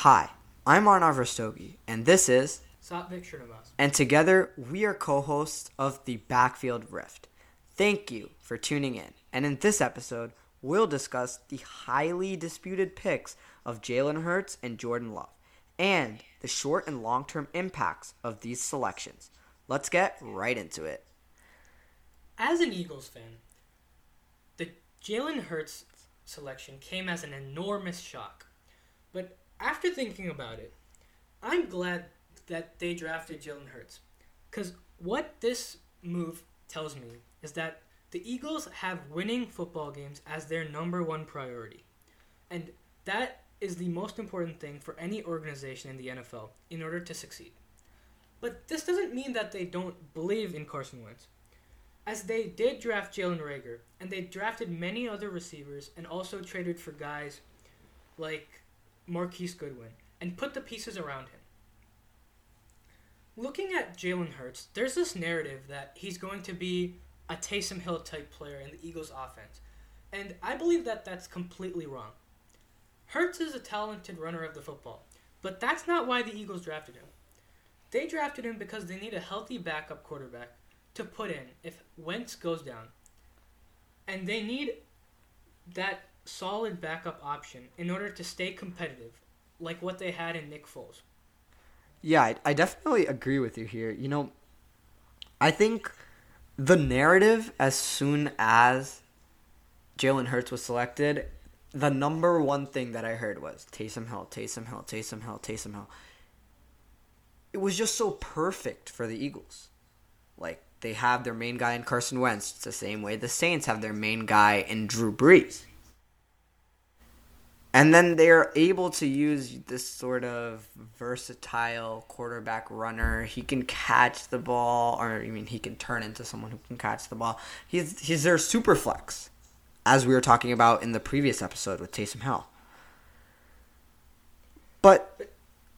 Hi, I'm Arnav Rastogi, and this is, Satvik Srinivas. and together we are co hosts of the Backfield Rift. Thank you for tuning in, and in this episode, we'll discuss the highly disputed picks of Jalen Hurts and Jordan Love, and the short and long term impacts of these selections. Let's get right into it. As an Eagles fan, the Jalen Hurts selection came as an enormous shock. But after thinking about it, I'm glad that they drafted Jalen Hurts. Because what this move tells me is that the Eagles have winning football games as their number one priority. And that is the most important thing for any organization in the NFL in order to succeed. But this doesn't mean that they don't believe in Carson Wentz as they did draft Jalen Reagor, and they drafted many other receivers, and also traded for guys like Marquise Goodwin, and put the pieces around him. Looking at Jalen Hurts, there's this narrative that he's going to be a Taysom Hill type player in the Eagles' offense, and I believe that that's completely wrong. Hurts is a talented runner of the football, but that's not why the Eagles drafted him. They drafted him because they need a healthy backup quarterback to put in if Wentz goes down. And they need that solid backup option in order to stay competitive, like what they had in Nick Foles. Yeah, I, I definitely agree with you here. You know, I think the narrative as soon as Jalen Hurts was selected, the number one thing that I heard was Taysom Hill, Taysom Hill, Taysom Hill, Taysom Hill. It was just so perfect for the Eagles. Like they have their main guy in Carson Wentz. It's the same way the Saints have their main guy in Drew Brees. And then they're able to use this sort of versatile quarterback runner. He can catch the ball, or I mean, he can turn into someone who can catch the ball. He's he's their super flex, as we were talking about in the previous episode with Taysom Hill. But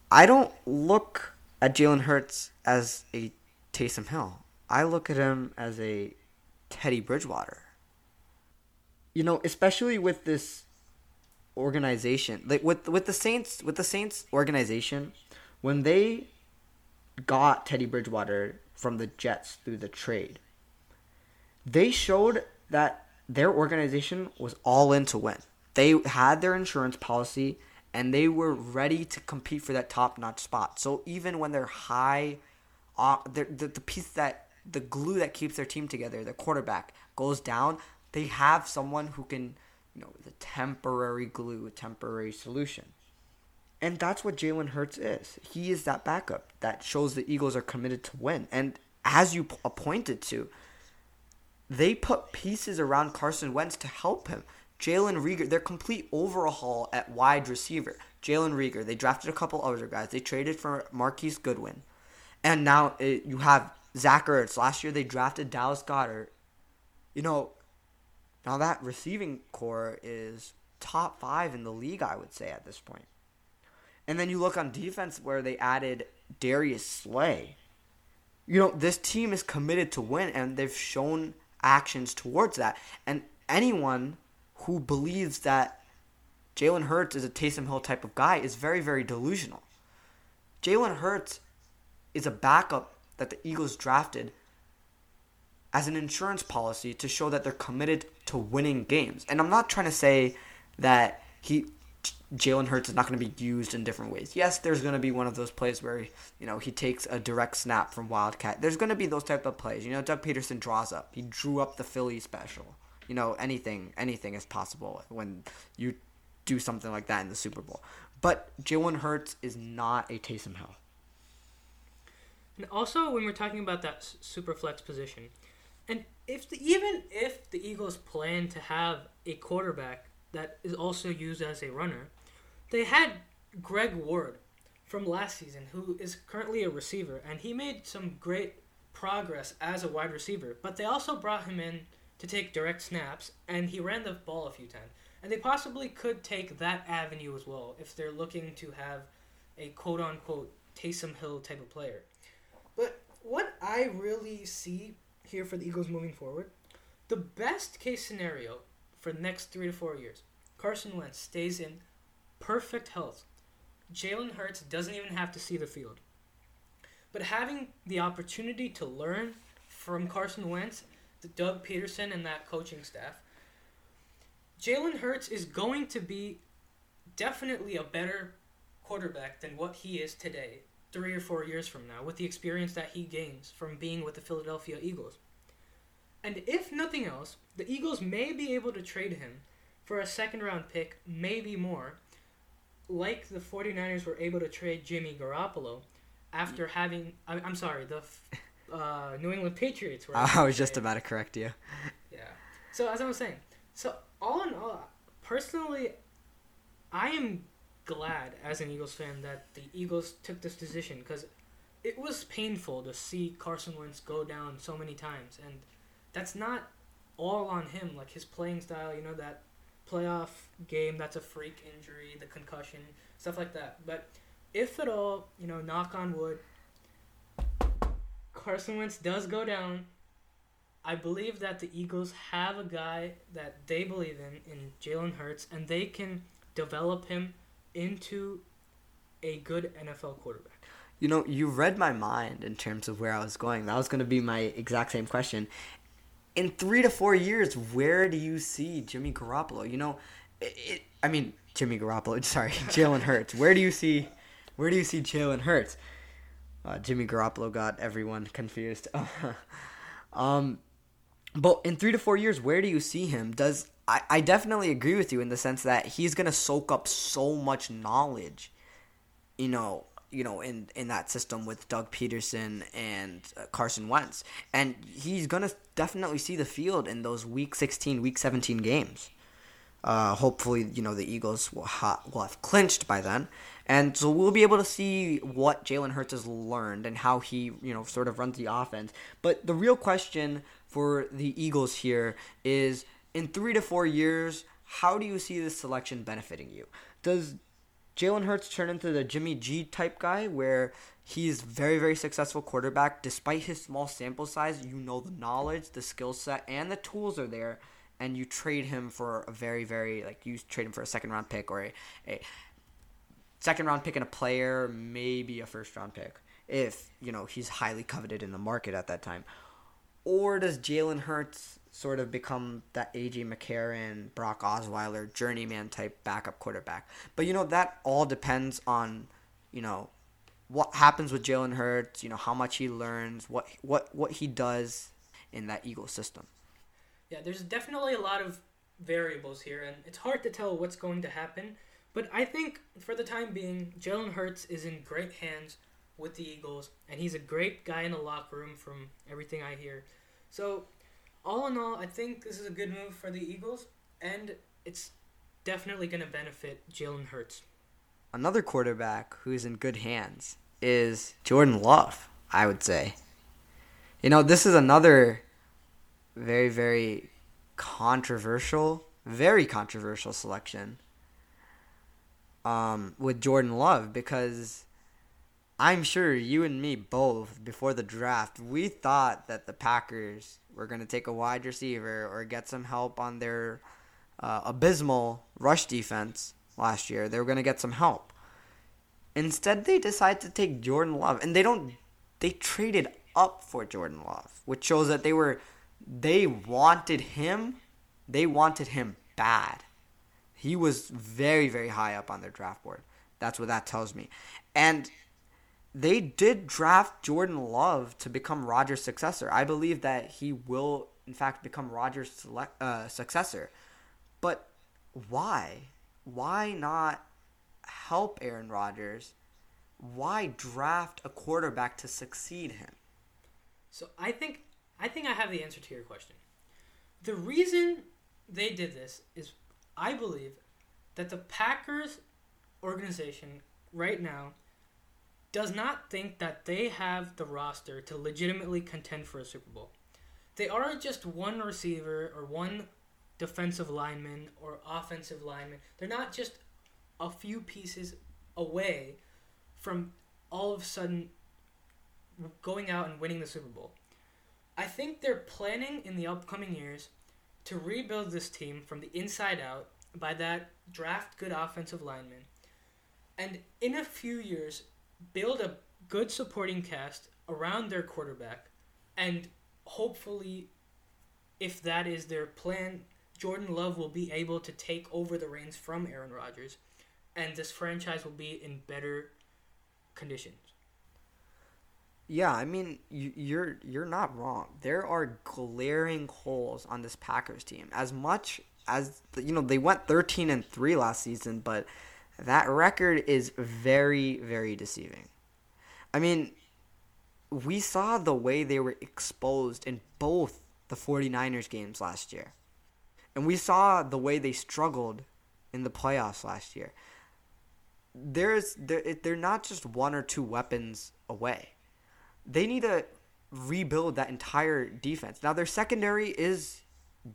I don't look at Jalen Hurts as a Taysom Hill. I look at him as a Teddy Bridgewater. You know, especially with this organization, like with with the Saints, with the Saints organization, when they got Teddy Bridgewater from the Jets through the trade, they showed that their organization was all in to win. They had their insurance policy and they were ready to compete for that top-notch spot. So even when they're high, uh, the, the the piece that the glue that keeps their team together, the quarterback, goes down, they have someone who can, you know, the temporary glue, a temporary solution. And that's what Jalen Hurts is. He is that backup that shows the Eagles are committed to win. And as you pointed to, they put pieces around Carson Wentz to help him. Jalen Reagor, their complete overhaul at wide receiver. Jalen Reagor, they drafted a couple other guys. They traded for Marquise Goodwin. And now it, you have Zach Ertz. Last year they drafted Dallas Goedert. You know, now that receiving corps is top five in the league, I would say at this point. And then you look on defense where they added Darius Slay. You know, this team is committed to win, and they've shown actions towards that. And anyone who believes that Jalen Hurts is a Taysom Hill type of guy is very, very delusional. Jalen Hurts is a backup that the Eagles drafted as an insurance policy to show that they're committed to winning games. And I'm not trying to say that he Jalen Hurts is not going to be used in different ways. Yes, there's going to be one of those plays where you know he takes a direct snap from Wildcat. There's going to be those type of plays. You know, Doug Pederson draws up. He drew up the Philly special. You know, anything anything is possible when you do something like that in the Super Bowl. But Jalen Hurts is not a Taysom Hill. And also, when we're talking about that super flex position, and if the, even if the Eagles plan to have a quarterback that is also used as a runner, they had Greg Ward from last season, who is currently a receiver, and he made some great progress as a wide receiver. But they also brought him in to take direct snaps, and he ran the ball a few times. And they possibly could take that avenue as well if they're looking to have a quote unquote Taysom Hill type of player. But what I really see here for the Eagles moving forward, the best case scenario for the next three to four years, Carson Wentz stays in perfect health, Jalen Hurts doesn't even have to see the field. But having the opportunity to learn from Carson Wentz, the Doug Pederson, and that coaching staff, Jalen Hurts is going to be definitely a better quarterback than what he is today, three or four years from now, with the experience that he gains from being with the Philadelphia Eagles. And if nothing else, the Eagles may be able to trade him for a second round pick, maybe more, like the 49ers were able to trade Jimmy Garoppolo after having. I, I'm sorry, the uh, New England Patriots were. I was just about to correct you. Yeah. So, as I was saying, so all in all, personally, I am glad as an Eagles fan that the Eagles took this decision because it was painful to see Carson Wentz go down so many times, and that's not all on him. Like his playing style, you know, that playoff game that's a freak injury, the concussion, stuff like that. But if at all, you know, knock on wood, Carson Wentz does go down. I believe that the Eagles have a guy that they believe in, in Jalen Hurts, and they can develop him into a good NFL quarterback. You know, you read my mind in terms of where I was going. That was going to be my exact same question. In three to four years, where do you see Jimmy Garoppolo? You know, it, I mean Jimmy Garoppolo. Sorry, Jalen Hurts. Where do you see, where do you see Jalen Hurts? Uh, Jimmy Garoppolo got everyone confused. um, but in three to four years, where do you see him? Does I, I definitely agree with you in the sense that he's gonna soak up so much knowledge, you know, you know, in in that system with Doug Pederson and uh, Carson Wentz, and he's gonna definitely see the field in those Week 16, Week 17 games. Uh, hopefully, you know the Eagles will, ha- will have clinched by then, and so we'll be able to see what Jalen Hurts has learned and how he, you know, sort of runs the offense. But the real question for the Eagles here is in three to four years, how do you see this selection benefiting you? Does Jalen Hurts turn into the Jimmy G type guy where he's very, very successful quarterback despite his small sample size? You know the knowledge, the skill set, and the tools are there, and you trade him for a very, very like you trade him for a second round pick or a, a second round pick and a player, maybe a first round pick if you know he's highly coveted in the market at that time or does Jalen Hurts sort of become that AJ McCarron, Brock Osweiler, journeyman type backup quarterback? But you know that all depends on you know what happens with Jalen Hurts. You know how much he learns, what what what he does in that Eagle system. Yeah, there's definitely a lot of variables here, and it's hard to tell what's going to happen. But I think for the time being, Jalen Hurts is in great hands with the Eagles, and he's a great guy in the locker room from everything I hear. So, all in all, I think this is a good move for the Eagles, and it's definitely going to benefit Jalen Hurts. Another quarterback who's in good hands is Jordan Love, I would say. You know, this is another very, very controversial, very controversial selection um, with Jordan Love because I'm sure you and me both, before the draft, we thought that the Packers were going to take a wide receiver or get some help on their uh, abysmal rush defense last year. They were going to get some help. Instead, they decide to take Jordan Love, and they don't. They traded up for Jordan Love, which shows that they were. They wanted him. They wanted him bad. He was very, very high up on their draft board. That's what that tells me. And they did draft Jordan Love to become Rodgers' successor. I believe that he will, in fact, become Rodgers' select, uh, successor. But why? Why not help Aaron Rodgers? Why draft a quarterback to succeed him? So I think I think I have the answer to your question. The reason they did this is I believe that the Packers organization right now does not think that they have the roster to legitimately contend for a Super Bowl. They are just one receiver or one defensive lineman or offensive lineman. They're not just a few pieces away from all of a sudden going out and winning the Super Bowl. I think they're planning in the upcoming years to rebuild this team from the inside out by that draft good offensive lineman and in a few years build a good supporting cast around their quarterback and hopefully if that is their plan Jordan Love will be able to take over the reins from Aaron Rodgers and this franchise will be in better conditions. Yeah, I mean you, you're you're not wrong. There are glaring holes on this Packers team. As much as you know, they went 13 and 3 last season, but that record is very very deceiving. I mean, we saw the way they were exposed in both the 49ers games last year. And we saw the way they struggled in the playoffs last year. There's they're, they're not just one or two weapons away. They need to rebuild that entire defense. Now their secondary is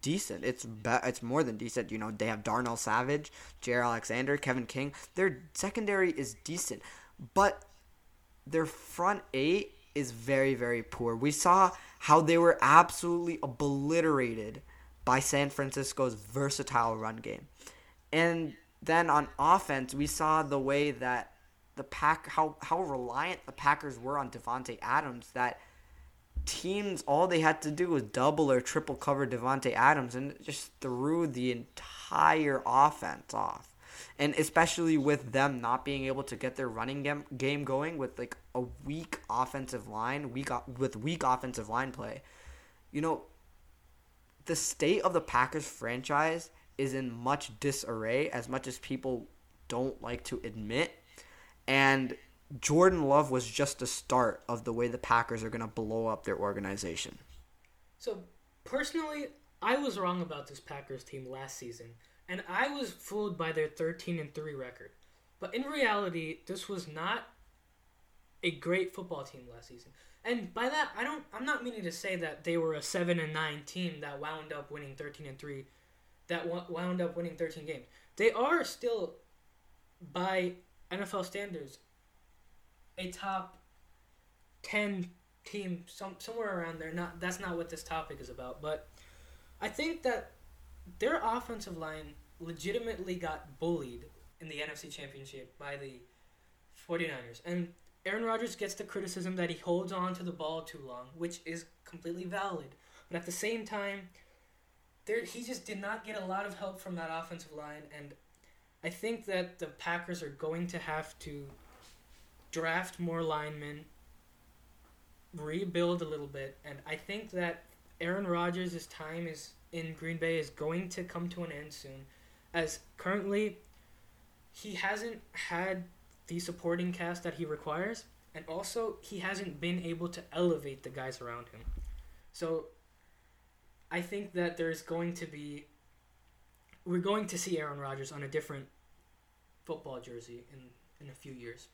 decent. It's be- it's more than decent. You know, they have Darnell Savage, Jaire Alexander, Kevin King. Their secondary is decent, but their front eight is very very poor. We saw how they were absolutely obliterated by San Francisco's versatile run game. And then on offense, we saw the way that the pack how how reliant the Packers were on Davante Adams that teams all they had to do was double or triple cover Davante Adams and it just threw the entire offense off. And especially with them not being able to get their running game, game going with like a weak offensive line, weak with weak offensive line play. You know, the state of the Packers franchise is in much disarray as much as people don't like to admit. And Jordan Love was just the start of the way the Packers are going to blow up their organization. So, personally, I was wrong about this Packers team last season, and I was fooled by their 13 and 3 record. But in reality, this was not a great football team last season. And by that, I don't I'm not meaning to say that they were a 7 and 9 team that wound up winning 13 and 3 that wound up winning 13 games. They are still by NFL standards a top 10 team some somewhere around there. Not that's not what this topic is about but i think that their offensive line legitimately got bullied in the NFC championship by the 49ers and Aaron Rodgers gets the criticism that he holds on to the ball too long which is completely valid. But at the same time there he just did not get a lot of help from that offensive line. And I think that the Packers are going to have to draft more linemen, rebuild a little bit, and I think that Aaron Rodgers' time is in Green Bay is going to come to an end soon, as currently he hasn't had the supporting cast that he requires, and also he hasn't been able to elevate the guys around him. So I think that there's going to be we're going to see Aaron Rodgers on a different football jersey in in a few years.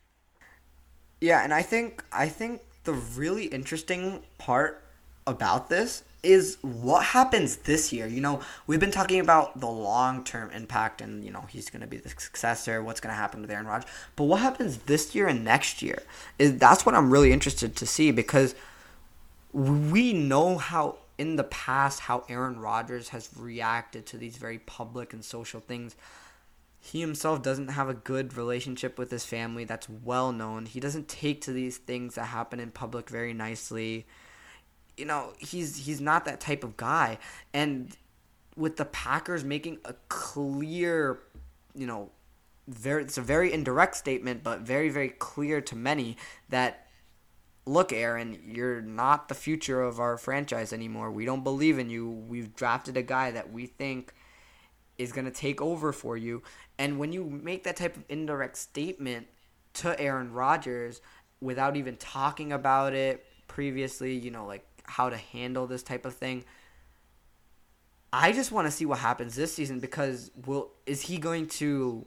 Yeah, and I think I think the really interesting part about this is what happens this year. You know, we've been talking about the long term impact and, you know, he's going to be the successor, what's going to happen with Aaron Rodgers. But what happens this year and next year? Is that's what I'm really interested to see because we know how in the past how Aaron Rodgers has reacted to these very public and social things he himself doesn't have a good relationship with his family that's well known. He doesn't take to these things that happen in public very nicely. You know, he's he's not that type of guy. And with the Packers making a clear, you know, very it's a very indirect statement, but very very clear to many that look, Aaron, you're not the future of our franchise anymore. We don't believe in you. We've drafted a guy that we think is going to take over for you. And when you make that type of indirect statement to Aaron Rodgers without even talking about it previously, you know, like how to handle this type of thing, I just want to see what happens this season because will is he going to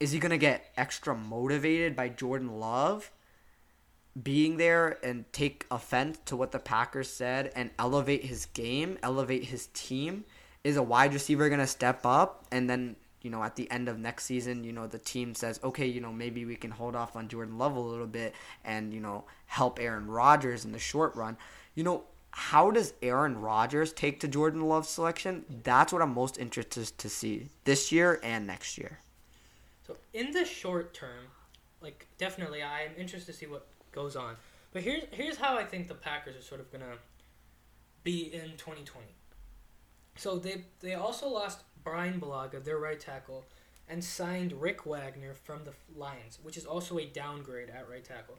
is he going to get extra motivated by Jordan Love being there and take offense to what the Packers said and elevate his game, elevate his team? Is a wide receiver going to step up and then you know at the end of next season you know the team says okay you know maybe we can hold off on Jordan Love a little bit and you know help Aaron Rodgers in the short run you know how does Aaron Rodgers take to Jordan Love's selection that's what I'm most interested to see this year and next year So in the short term, like definitely, I'm interested to see what goes on. But here's here's how I think the Packers are sort of gonna be in 2020. So they they also lost Brian Bulaga, their right tackle, and signed Rick Wagner from the Lions, which is also a downgrade at right tackle.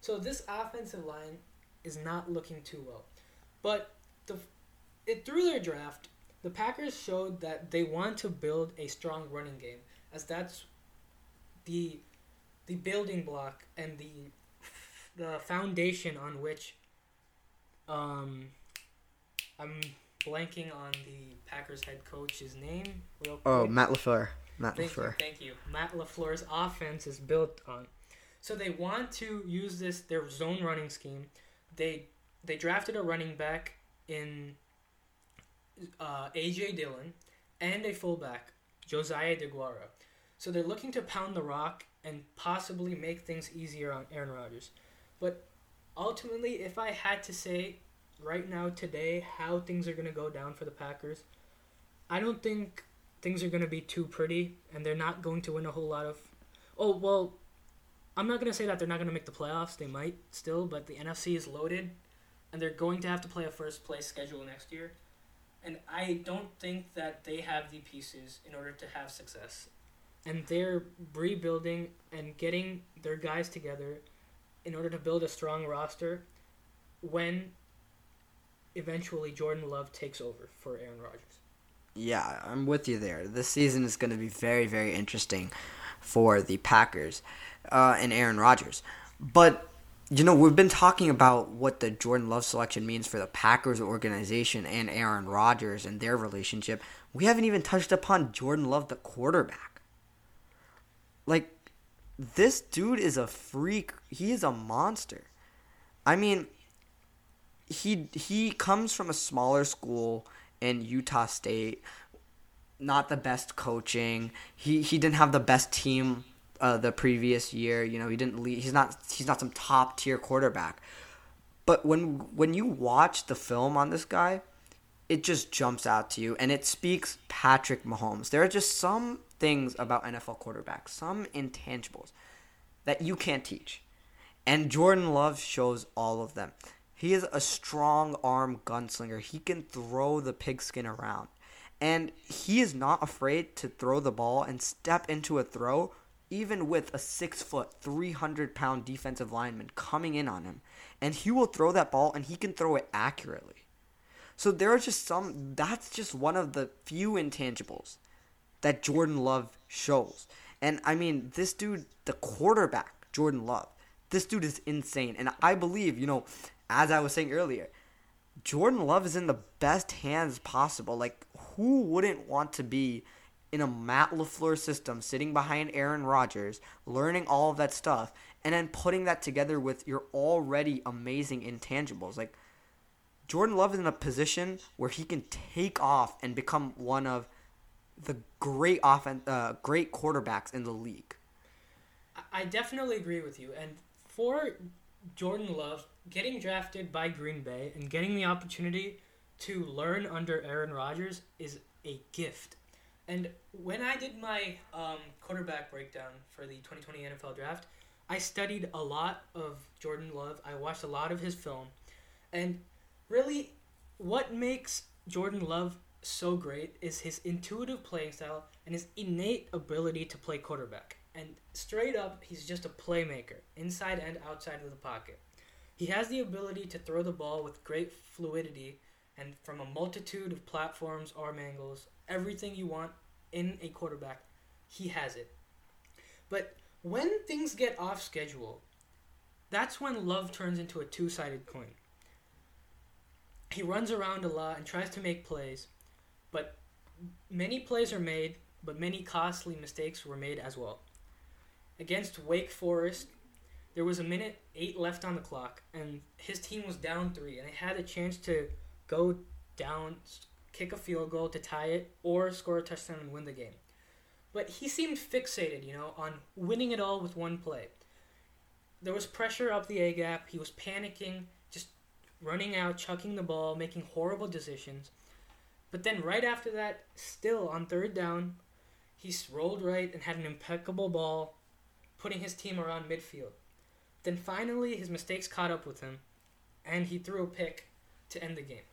So this offensive line is not looking too well. But the it through their draft, the Packers showed that they want to build a strong running game, as that's the the building block and the the foundation on which um I'm blanking on the Packers head coach's name real quick. Oh, Matt Lafleur. Matt Thank you, Lafleur. thank you. Matt Lafleur's offense is built on. So they want to use this their zone running scheme. They they drafted a running back in uh, AJ Dillon and a fullback Josiah DeGuara. So they're looking to pound the rock and possibly make things easier on Aaron Rodgers. But ultimately, if I had to say right now today how things are going to go down for the Packers, I don't think things are going to be too pretty and they're not going to win a whole lot of Oh, well, I'm not going to say that they're not going to make the playoffs. They might still, but the NFC is loaded and they're going to have to play a first place schedule next year. And I don't think that they have the pieces in order to have success. And they're rebuilding and getting their guys together in order to build a strong roster when eventually Jordan Love takes over for Aaron Rodgers. Yeah, I'm with you there. This season is going to be very, very interesting for the Packers uh, and Aaron Rodgers. But, you know, we've been talking about what the Jordan Love selection means for the Packers organization and Aaron Rodgers and their relationship. We haven't even touched upon Jordan Love, the quarterback. Like, this dude is a freak. He is a monster. I mean, he he comes from a smaller school in Utah State. Not the best coaching. He he didn't have the best team uh, the previous year. You know, he didn't lead, he's not he's not some top tier quarterback. But when when you watch the film on this guy, it just jumps out to you and it speaks Patrick Mahomes. There are just some things about NFL quarterbacks, some intangibles that you can't teach. And Jordan Love shows all of them. He is a strong arm gunslinger. He can throw the pigskin around. And he is not afraid to throw the ball and step into a throw, even with a six foot, 300 pound defensive lineman coming in on him. And he will throw that ball and he can throw it accurately. So there are just some, that's just one of the few intangibles that Jordan Love shows. And I mean, this dude, the quarterback, Jordan Love, this dude is insane. And I believe, you know, as I was saying earlier, Jordan Love is in the best hands possible. Like, who wouldn't want to be in a Matt LaFleur system, sitting behind Aaron Rodgers, learning all of that stuff, and then putting that together with your already amazing intangibles? Like, Jordan Love is in a position where he can take off and become one of the great offen- uh, great quarterbacks in the league. I definitely agree with you. And for Jordan Love getting drafted by Green Bay and getting the opportunity to learn under Aaron Rodgers is a gift. And when I did my um, quarterback breakdown for the 2020 NFL draft, I studied a lot of Jordan Love. I watched a lot of his film. And really, what makes Jordan Love so great is his intuitive playing style and his innate ability to play quarterback. And straight up, he's just a playmaker, inside and outside of the pocket. He has the ability to throw the ball with great fluidity and from a multitude of platforms, arm angles, everything you want in a quarterback, he has it. But when things get off schedule, that's when love turns into a two sided coin. He runs around a lot and tries to make plays, but many plays are made, but many costly mistakes were made as well. Against Wake Forest, there was a minute eight left on the clock, and his team was down three, and they had a chance to go down, kick a field goal to tie it, or score a touchdown and win the game. But he seemed fixated, you know, on winning it all with one play. There was pressure up the A gap. He was panicking, just running out, chucking the ball, making horrible decisions. But then right after that, still on third down, He rolled right and had an impeccable ball, putting his team around midfield. Then finally, his mistakes caught up with him, and he threw a pick to end the game.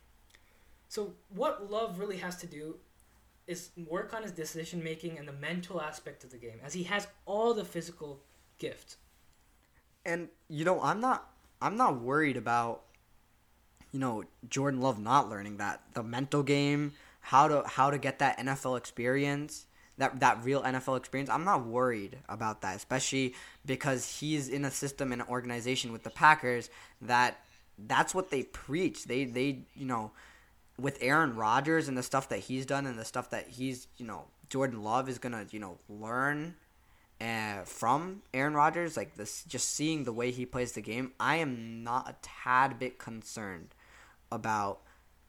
So, what Love really has to do is work on his decision making and the mental aspect of the game, as he has all the physical gift. And you know, I'm not I'm not worried about you know Jordan Love not learning that the mental game, how to how to get that NFL experience, that that real NFL experience. I'm not worried about that, especially because he's in a system and an organization with the Packers that that's what they preach. They they you know with Aaron Rodgers and the stuff that he's done and the stuff that he's you know Jordan Love is gonna you know learn uh, from Aaron Rodgers, like this, just seeing the way he plays the game, I am not a tad bit concerned about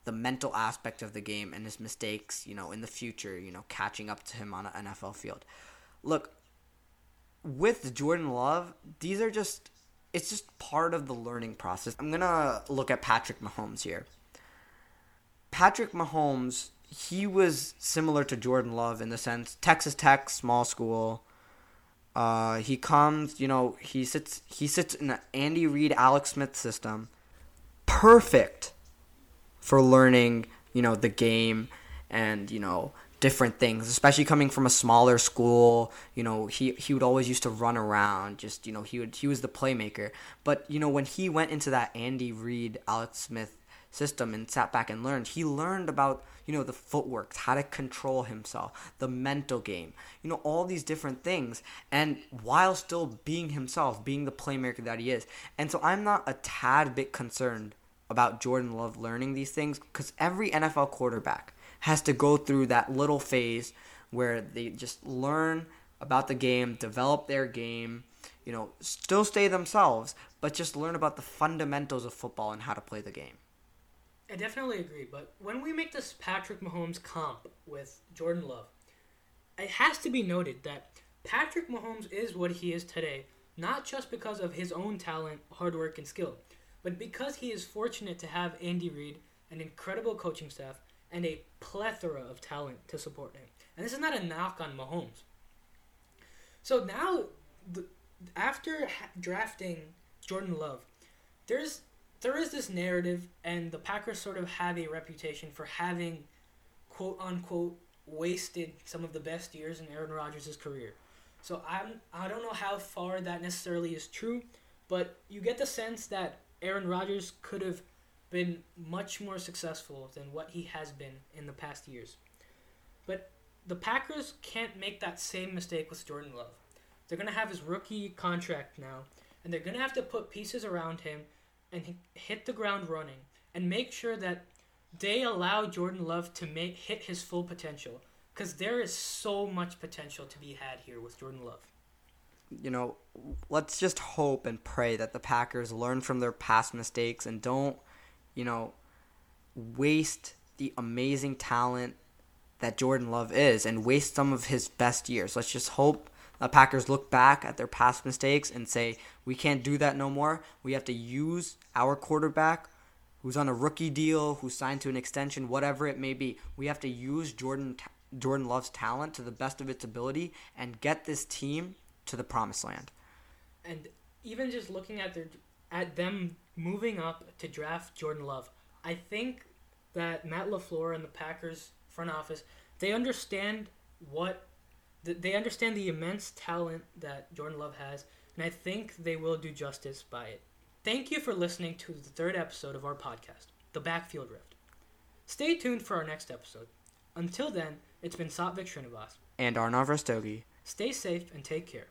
the mental aspect of the game and his mistakes, you know, in the future, you know, catching up to him on an NFL field. Look, with Jordan Love, these are just it's just part of the learning process. I'm going to look at Patrick Mahomes here. Patrick Mahomes, he was similar to Jordan Love in the sense Texas Tech, small school. Uh, he comes, you know, he sits he sits in the Andy Reid, Alex Smith system. Perfect for learning, you know, the game and, you know, different things, especially coming from a smaller school. You know, he he would always used to run around. Just you know, he would he was the playmaker. But you know, when he went into that Andy Reid, Alex Smith system and sat back and learned, he learned about you know the footwork, how to control himself, the mental game, you know, all these different things, and while still being himself, being the playmaker that he is. And so I'm not a tad bit concerned about Jordan Love learning these things because every NFL quarterback has to go through that little phase where they just learn about the game, develop their game, you know, still stay themselves, but just learn about the fundamentals of football and how to play the game. I definitely agree, but when we make this Patrick Mahomes comp with Jordan Love, it has to be noted that Patrick Mahomes is what he is today, not just because of his own talent, hard work, and skill, but because he is fortunate to have Andy Reid, an incredible coaching staff, and a plethora of talent to support him. And this is not a knock on Mahomes. So now, the, after ha- drafting Jordan Love, there's there is this narrative, and the Packers sort of have a reputation for having, quote unquote, wasted some of the best years in Aaron Rodgers' career. So I'm I don't know how far that necessarily is true, but you get the sense that Aaron Rodgers could have been much more successful than what he has been in the past years. But the Packers can't make that same mistake with Jordan Love. They're going to have his rookie contract now, and they're going to have to put pieces around him and hit the ground running and make sure that they allow Jordan Love to make hit his full potential because there is so much potential to be had here with Jordan Love. You know, let's just hope and pray that the Packers learn from their past mistakes and don't you know, waste the amazing talent that Jordan Love is and waste some of his best years. Let's just hope the Packers look back at their past mistakes and say, we can't do that no more. We have to use our quarterback who's on a rookie deal, who's signed to an extension, whatever it may be. We have to use Jordan Jordan Love's talent to the best of its ability and get this team to the promised land. And even just looking at their at them moving up to draft Jordan Love, I think that Matt LaFleur and the Packers front office, they understand what they understand the immense talent that Jordan Love has, and I think they will do justice by it. Thank you for listening to the third episode of our podcast, The Backfield Rift. Stay tuned for our next episode. Until then, it's been Satvik Srinivas and Arnav Rastogi. Stay safe and take care.